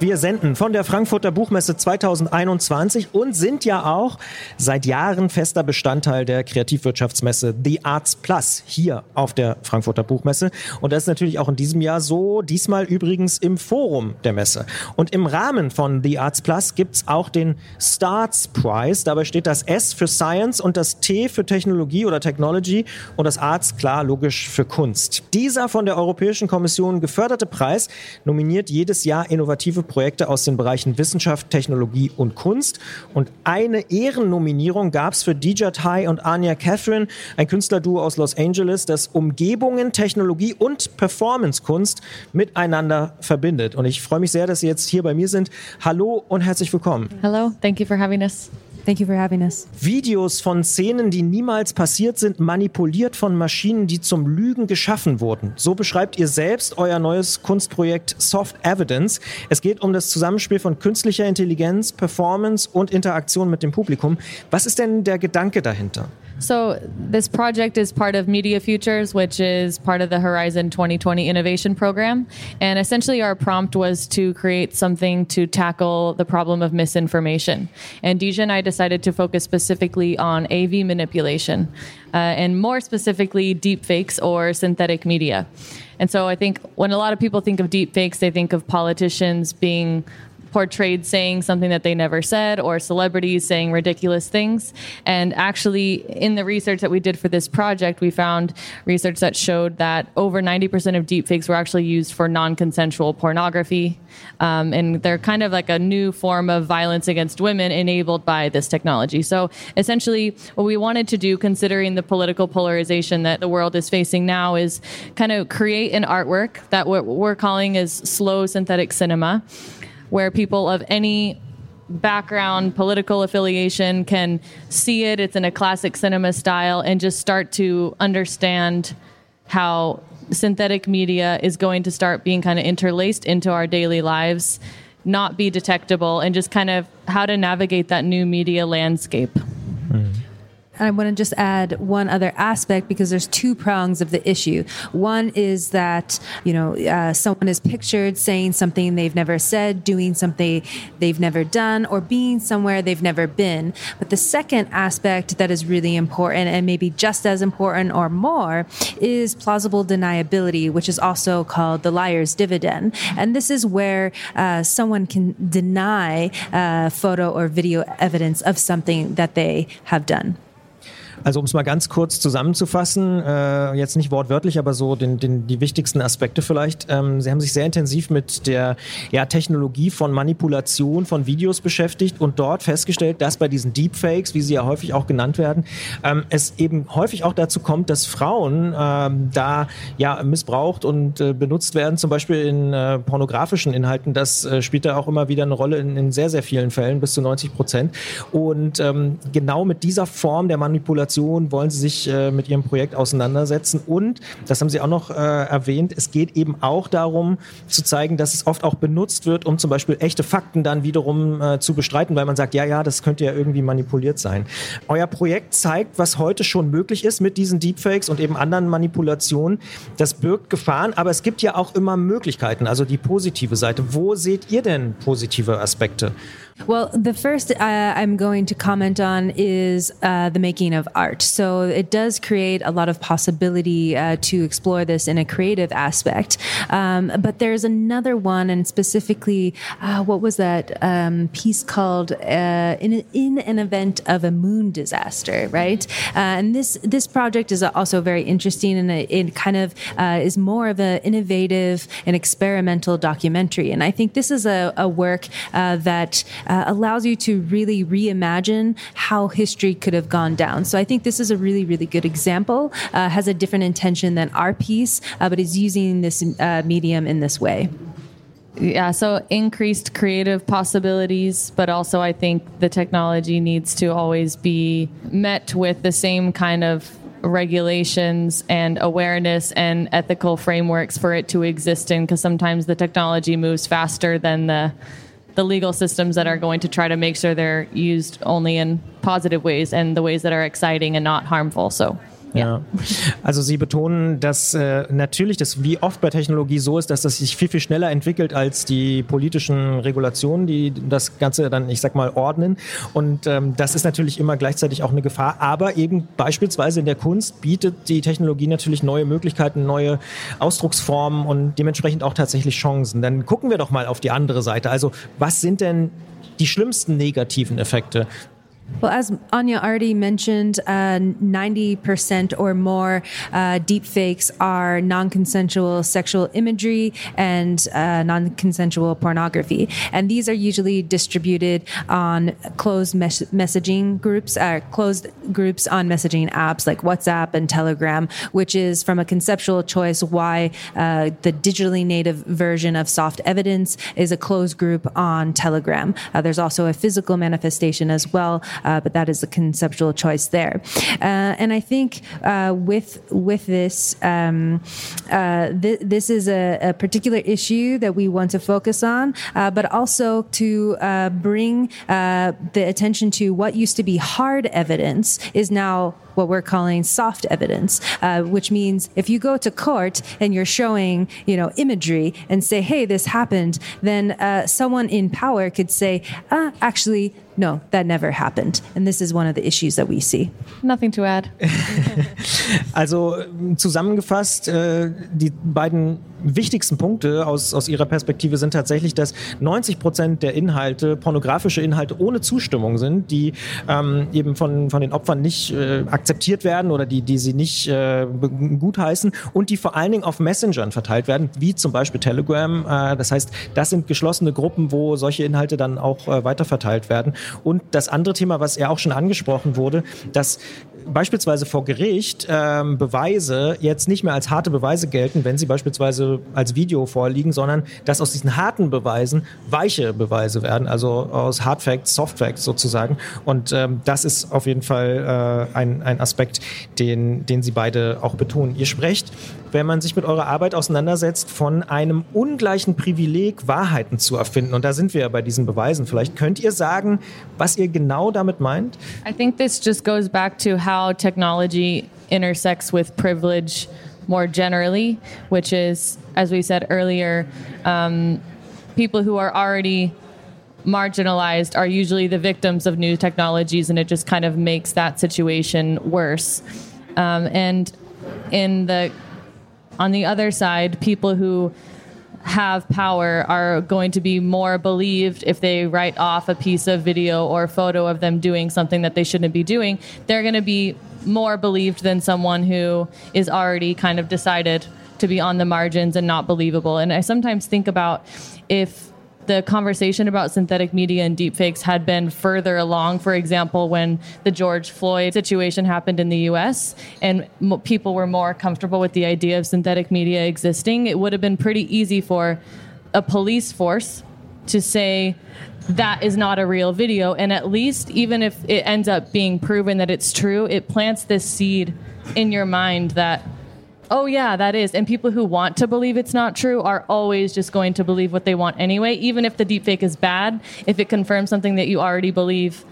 Wir senden von der Frankfurter Buchmesse 2021 und sind ja auch seit Jahren fester Bestandteil der Kreativwirtschaftsmesse The Arts Plus hier auf der Frankfurter Buchmesse. Und das ist natürlich auch in diesem Jahr so, diesmal übrigens im Forum der Messe. Und im Rahmen von The Arts Plus gibt's auch den Starts Prize. Dabei steht das S für Science und das T für Technologie oder Technology und das Arts klar logisch für Kunst. Dieser von der Europäischen Kommission geförderte Preis nominiert jedes Jahr innovative Projekte aus den Bereichen Wissenschaft, Technologie und Kunst. Und eine Ehrennominierung gab es für DJ Tai und Anya Catherine, ein Künstlerduo aus Los Angeles, das Umgebungen, Technologie und Performancekunst miteinander verbindet. Und ich freue mich sehr, dass Sie jetzt hier bei mir sind. Hallo und herzlich willkommen. Hello, thank you for having us. Thank you for having us. Videos von Szenen, die niemals passiert sind, manipuliert von Maschinen, die zum Lügen geschaffen wurden. So beschreibt ihr selbst euer neues Kunstprojekt Soft Evidence. Es geht um das Zusammenspiel von künstlicher Intelligenz, Performance und Interaktion mit dem Publikum. Was ist denn der Gedanke dahinter? So, this project is part of Media Futures, which is part of the Horizon 2020 Innovation Program. And essentially, our prompt was to create something to tackle the problem of misinformation. And Dejha and I decided to focus specifically on AV manipulation, uh, and more specifically, deepfakes or synthetic media. And so, I think when a lot of people think of deepfakes, they think of politicians being portrayed saying something that they never said or celebrities saying ridiculous things. And actually, in the research that we did for this project, we found research that showed that over 90% of deepfakes were actually used for non consensual pornography. Um, and they're kind of like a new form of violence against women enabled by this technology. So essentially, what we wanted to do, considering the political polarization that the world is facing now, is kind of create an artwork that what we're calling is slow synthetic cinema where people of any background, political affiliation can see it. It's in a classic cinema style and just start to understand how synthetic media is going to start being kind of interlaced into our daily lives, not be detectable, and just kind of how to navigate that new media landscape. And I want to just add one other aspect because there's two prongs of the issue. One is that, you know, uh, someone is pictured saying something they've never said, doing something they've never done, or being somewhere they've never been. But the second aspect that is really important and maybe just as important or more is plausible deniability, which is also called the liar's dividend. And this is where uh, someone can deny uh, photo or video evidence of something that they have done. Also um es mal ganz kurz zusammenzufassen, äh, jetzt nicht wortwörtlich, aber so den, den, die wichtigsten Aspekte vielleicht. Ähm, Sie haben sich sehr intensiv mit der ja, Technologie von Manipulation von Videos beschäftigt und dort festgestellt, dass bei diesen Deepfakes, wie sie ja häufig auch genannt werden, ähm, es eben häufig auch dazu kommt, dass Frauen ähm, da ja missbraucht und äh, benutzt werden, zum Beispiel in äh, pornografischen Inhalten. Das äh, spielt da auch immer wieder eine Rolle in, in, sehr, sehr vielen Fällen, bis zu 90 Prozent. Und ähm, genau mit dieser Form der Manipulation Kommunikation wollen Sie sich äh, mit Ihrem Projekt auseinandersetzen. Und, das haben Sie auch noch äh, erwähnt, es geht eben auch darum zu zeigen, dass es oft auch benutzt wird, um zum Beispiel echte Fakten dann wiederum äh, zu bestreiten, weil man sagt, ja, ja, das könnte ja irgendwie manipuliert sein. Euer Projekt zeigt, was heute schon möglich ist mit diesen Deepfakes und eben anderen Manipulationen. Das birgt Gefahren, aber es gibt ja auch immer Möglichkeiten, also die positive Seite. Wo seht ihr denn positive Aspekte? Well, the first uh, I'm going to comment on is uh, the making of art. So it does create a lot of possibility uh, to explore this in a creative aspect. Um, but there's another one, and specifically, uh, what was that um, piece called uh, in, in an event of a moon disaster, right? Uh, and this this project is also very interesting, and it, kind of is more of an innovative and experimental documentary. And I think this is a, a work that uh, allows you to really reimagine how history could have gone down. So I think this is a really, really good example. Uh, has a different intention than our piece, uh, but is using this uh, medium in this way. Yeah, so increased creative possibilities, but also I think the technology needs to always be met with the same kind of regulations and awareness and ethical frameworks for it to exist in because sometimes the technology moves faster than the the legal systems that are going to try to make sure they're used only in positive ways and the ways that are exciting and not harmful. So Ja. Also Sie betonen, dass äh, natürlich das wie oft bei Technologie so ist, dass das sich viel, viel schneller entwickelt als die politischen Regulationen, die das Ganze dann, ich sag mal, ordnen. Und ähm, das ist natürlich immer gleichzeitig auch eine Gefahr. Aber eben beispielsweise in der Kunst bietet die Technologie natürlich neue Möglichkeiten, neue Ausdrucksformen und dementsprechend auch tatsächlich Chancen. Dann gucken wir doch mal auf die andere Seite. Also was sind denn die schlimmsten negativen Effekte? Well, as Ania already mentioned, uh, 90% or more uh, deepfakes are non consensual sexual imagery and uh, non consensual pornography. And these are usually distributed on closed mes- messaging groups, uh, closed groups on messaging apps like WhatsApp and Telegram, which is from a conceptual choice why uh, the digitally native version of soft evidence is a closed group on Telegram. Uh, there's also a physical manifestation as well uh, but that is a conceptual choice there. Uh, and I think uh, with with this, um, uh, th- this is a, a, particular issue that we want to focus on, uh, but also to bring the attention to what used to be hard evidence is now what we're calling soft evidence, uh, which means if you go to court and you're showing, you know, imagery and say, "Hey, this happened," then uh, someone in power could say, ah, "Actually, no, that never happened." And this is one of the issues that we see. Nothing to add. also zusammengefasst, äh, die beiden wichtigsten Punkte aus, aus Ihrer Perspektive sind tatsächlich, dass 90 Prozent der Inhalte pornografische Inhalte ohne Zustimmung sind, die ähm, eben von, von den Opfern nicht äh, akzeptiert werden oder die, die sie nicht äh, gutheißen und die vor allen Dingen auf Messengern verteilt werden, wie zum Beispiel Telegram. Äh, das heißt, das sind geschlossene Gruppen, wo solche Inhalte dann auch äh, weiterverteilt werden. Und das andere Thema, was ja auch schon angesprochen wurde, dass beispielsweise vor Gericht ähm, Beweise jetzt nicht mehr als harte Beweise gelten, wenn sie beispielsweise als Video vorliegen, sondern dass aus diesen harten Beweisen weiche Beweise werden, also aus Hard Facts, Soft Facts sozusagen. Und ähm, das ist auf jeden Fall äh, ein, ein Aspekt, den, den Sie beide auch betonen. Ihr sprecht, wenn man sich mit eurer Arbeit auseinandersetzt, von einem ungleichen Privileg, Wahrheiten zu erfinden. Und da sind wir ja bei diesen Beweisen. Vielleicht könnt ihr sagen, was ihr genau damit meint? I think this just goes back to how technology intersects with privilege more generally, which is, as we said earlier, um, people who are already marginalized are usually the victims of new technologies, and it just kind of makes that situation worse. Um, and in the on the other side, people who have power are going to be more believed if they write off a piece of video or photo of them doing something that they shouldn't be doing. They're going to be more believed than someone who is already kind of decided to be on the margins and not believable. And I sometimes think about if the conversation about synthetic media and deepfakes had been further along. For example, when the George Floyd situation happened in the US and m- people were more comfortable with the idea of synthetic media existing, it would have been pretty easy for a police force to say, that is not a real video. And at least, even if it ends up being proven that it's true, it plants this seed in your mind that Oh, yeah, that is. And people who want to believe it's not true are always just going to believe what they want anyway. Even if the deepfake is bad, if it confirms something that you already believe,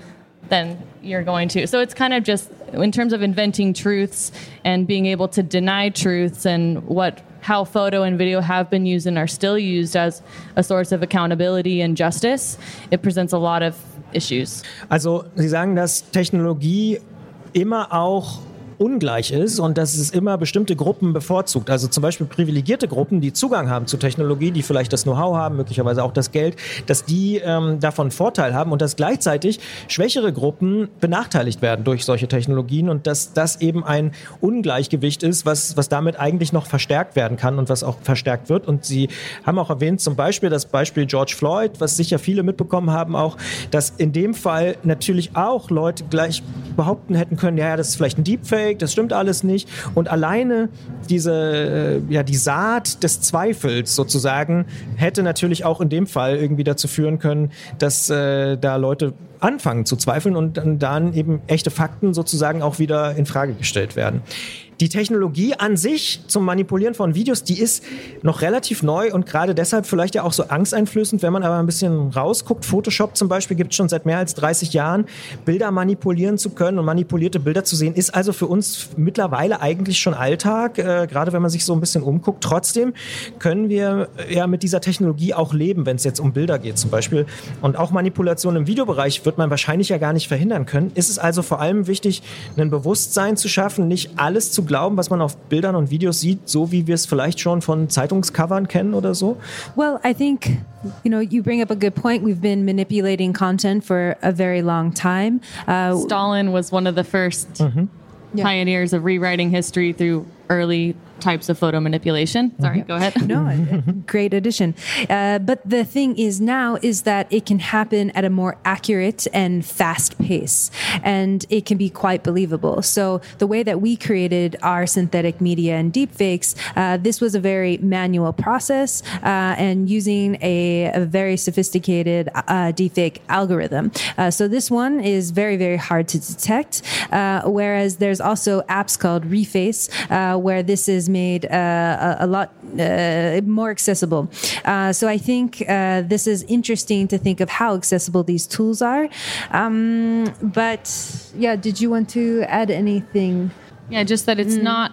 then you're going to. So it's kind of just in terms of inventing truths and being able to deny truths and what how photo and video have been used and are still used as a source of accountability and justice, it presents a lot of issues. Also, Sie sagen, dass Technologie immer auch ungleich ist und dass es immer bestimmte Gruppen bevorzugt. Also zum Beispiel privilegierte Gruppen, die Zugang haben zu Technologie, die vielleicht das Know-how haben, möglicherweise auch das Geld, dass die ähm, davon Vorteil haben und dass gleichzeitig schwächere Gruppen benachteiligt werden durch solche Technologien und dass das eben ein Ungleichgewicht ist, was, was damit eigentlich noch verstärkt werden kann und was auch verstärkt wird. Und Sie haben auch erwähnt, zum Beispiel das Beispiel George Floyd, was sicher viele mitbekommen haben auch, dass in dem Fall natürlich auch Leute gleich behaupten hätten können, ja, das ist vielleicht ein Deepfake, Fake, das stimmt alles nicht. Und alleine diese, äh, ja, die Saat des Zweifels sozusagen hätte natürlich auch in dem Fall irgendwie dazu führen können, dass äh, da Leute anfangen zu zweifeln und dann eben echte Fakten sozusagen auch wieder in Frage gestellt werden. die Technologie an sich zum Manipulieren von Videos, die ist noch relativ neu und gerade deshalb vielleicht ja auch so angsteinflößend, wenn man aber ein bisschen rausguckt. Photoshop zum Beispiel gibt es schon seit mehr als 30 Jahren. Bilder manipulieren zu können und manipulierte Bilder zu sehen, ist also für uns mittlerweile eigentlich schon Alltag, äh, gerade wenn man sich so ein bisschen umguckt. Trotzdem können wir ja mit dieser Technologie auch leben, wenn es jetzt um Bilder geht zum Beispiel. Und auch Manipulation im Videobereich wird man wahrscheinlich ja gar nicht verhindern können. Ist es also vor allem wichtig, ein Bewusstsein zu schaffen, nicht alles zu glauben, was man auf Bildern und Videos sieht, so wie wir es vielleicht schon von Zeitungscovern kennen oder so? Well, I think you know you bring up a good point. We've been manipulating content for a very long time. Uh, Stalin was one of the 1st mm -hmm. yeah. pioneers of rewriting history through early types of photo manipulation. Sorry, go ahead. no, great addition. Uh, but the thing is now is that it can happen at a more accurate and fast pace, and it can be quite believable. So the way that we created our synthetic media and deepfakes, uh, this was a very manual process uh, and using a, a very sophisticated uh, deepfake algorithm. Uh, so this one is very very hard to detect, uh, whereas there's also apps called Reface where this is made uh, a, a, lot uh, more accessible. Uh, so I think uh, this is interesting to think of how accessible these tools are. Um, but yeah, did you want to add anything? Yeah, just that it's mm. not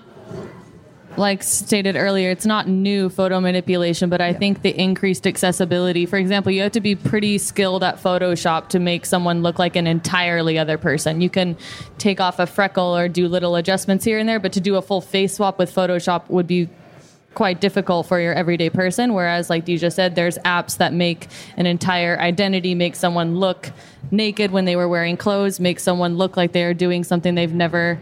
like stated earlier, it's not new photo manipulation, but I yeah. think the increased accessibility. For example, you have to be pretty skilled at Photoshop to make someone look like an entirely other person. You can take off a freckle or do little adjustments here and there, but to do a full face swap with Photoshop would be quite difficult for your everyday person. Whereas, like Dejha said, there's apps that make an entire identity, make someone look naked when they were wearing clothes, make someone look like they are doing something they've never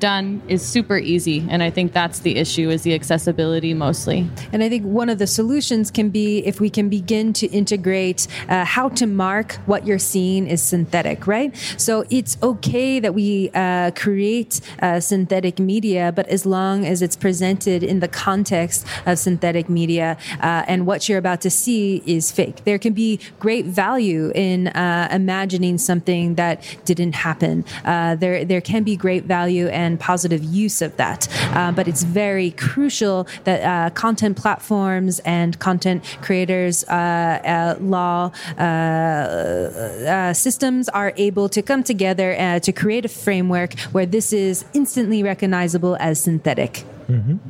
done is super easy and i think that's the issue is the accessibility mostly. And i think one of the solutions can be if we can begin to integrate uh, how to mark what you're seeing is synthetic right? So it's okay that we uh, create uh, synthetic media but as long as it's presented in the context of synthetic media uh, and what you're about to see is fake. There can be great value in uh, imagining something that didn't happen. Uh, there there can be great value and and positive use of that. Uh, but it's very crucial that uh, content platforms and content creators' uh, uh law uh, uh, systems are able to come together to create a framework where this is instantly recognizable as synthetic. Mhm.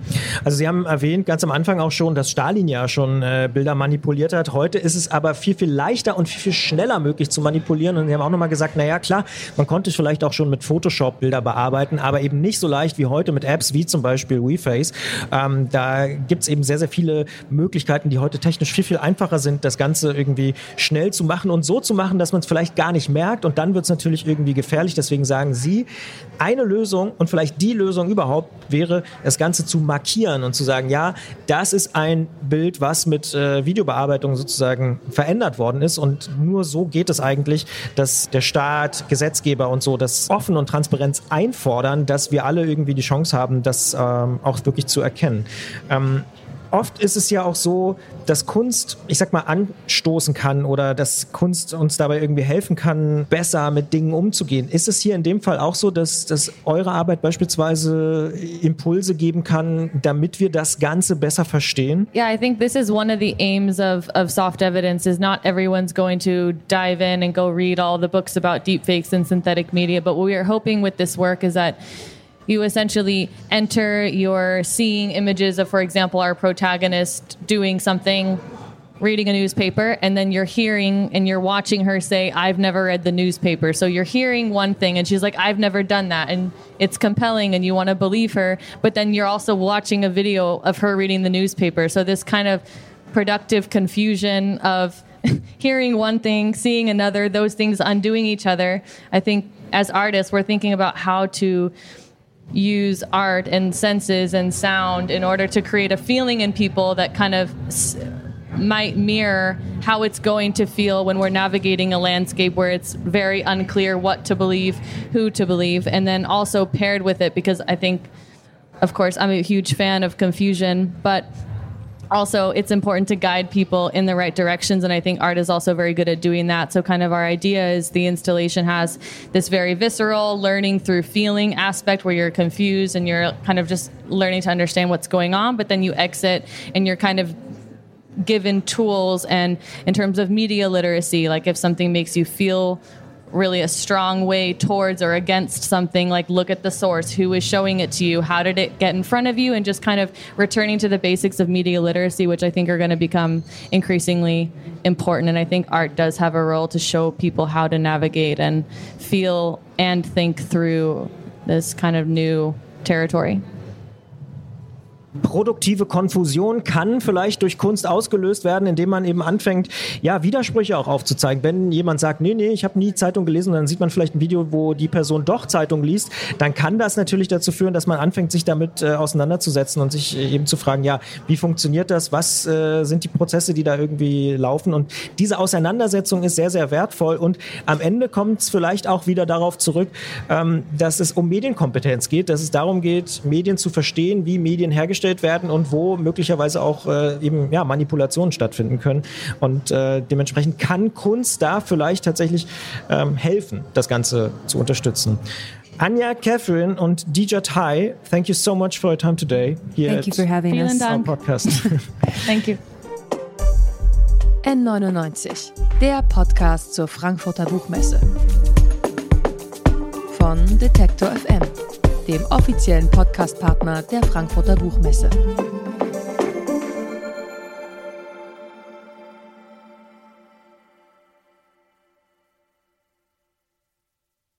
Also Sie haben erwähnt ganz am Anfang auch schon, dass Stalin ja schon äh, Bilder manipuliert hat. Heute ist es aber viel, viel leichter und viel, viel schneller möglich zu manipulieren. Und Sie haben auch nochmal gesagt, naja klar, man konnte vielleicht auch schon mit Photoshop Bilder bearbeiten, aber eben nicht so leicht wie heute mit Apps wie zum Beispiel WeFace. Ähm, da gibt es eben sehr, sehr viele Möglichkeiten, die heute technisch viel, viel einfacher sind, das Ganze irgendwie schnell zu machen und so zu machen, dass man es vielleicht gar nicht merkt. Und dann wird es natürlich irgendwie gefährlich. Deswegen sagen Sie, eine Lösung und vielleicht die Lösung überhaupt wäre, das Ganze zu markieren und zu sagen, ja, das ist ein Bild, was mit äh, Videobearbeitung sozusagen verändert worden ist und nur so geht es eigentlich, dass der Staat, Gesetzgeber und so das offen und Transparenz einfordern, dass wir alle irgendwie die Chance haben, das ähm, auch wirklich zu erkennen. Ähm, oft ist es ja auch so, dass Kunst, ich sag mal, anstoßen kann oder dass Kunst uns dabei irgendwie helfen kann, besser mit Dingen umzugehen. Ist es hier in dem Fall auch so, dass, dass eure Arbeit beispielsweise Impulse geben kann, damit wir das Ganze besser verstehen? Yeah, I think this is one of the aims of, of soft evidence is not everyone's going to dive in and go read all the books about deepfakes and synthetic media, but what we are hoping with this work is that you essentially enter your seeing images of, for example, our protagonist doing something, reading a newspaper, and then you're hearing and you're watching her say, I've never read the newspaper. So you're hearing one thing, and she's like, I've never done that. And it's compelling, and you want to believe her. But then you're also watching a video of her reading the newspaper. So this kind of productive confusion of hearing one thing, seeing another, those things undoing each other. I think as artists, we're thinking about how to use art and senses and sound in order to create a feeling in people that kind of s- might mirror how it's going to feel when we're navigating a landscape where it's very unclear what to believe, who to believe, and then also paired with it because I think, of course, I'm a huge fan of confusion, but also it's important to guide people in the right directions and i think art is also very good at doing that. So kind of our idea is the installation has this very visceral learning through feeling aspect where you're confused and you're kind of just learning to understand what's going on but then you exit and you're kind of given tools and in terms of media literacy like if something makes you feel really a strong way towards or against something like look at the source who is showing it to you how did it get in front of you and just kind of returning to the basics of media literacy which i think are going to become increasingly important and i think art does have a role to show people how to navigate and feel and think through this kind of new territory produktive Konfusion kann vielleicht durch Kunst ausgelöst werden, indem man eben anfängt, ja, Widersprüche auch aufzuzeigen. Wenn jemand sagt, nee, nee, ich habe nie Zeitung gelesen, dann sieht man vielleicht ein Video, wo die Person doch Zeitung liest, dann kann das natürlich dazu führen, dass man anfängt, sich damit äh, auseinanderzusetzen und sich äh, eben zu fragen, ja, wie funktioniert das? Was äh, sind die Prozesse, die da irgendwie laufen? Und diese Auseinandersetzung ist sehr, sehr wertvoll und am Ende kommt es vielleicht auch wieder darauf zurück, ähm, dass es um Medienkompetenz geht, dass es darum geht, Medien zu verstehen, wie Medien hergestellt hergestellt werden und wo möglicherweise auch äh, eben ja, Manipulationen stattfinden können. Und äh, dementsprechend kann Kunst da vielleicht tatsächlich ähm, helfen, das Ganze zu unterstützen. Anja, Catherine und DJ Tai, thank you so much for your time today here thank you for having us. Our podcast. thank you. N99, der Podcast zur Frankfurter Buchmesse. Von Detektor FM dem offiziellen Podcastpartner der Frankfurter Buchmesse.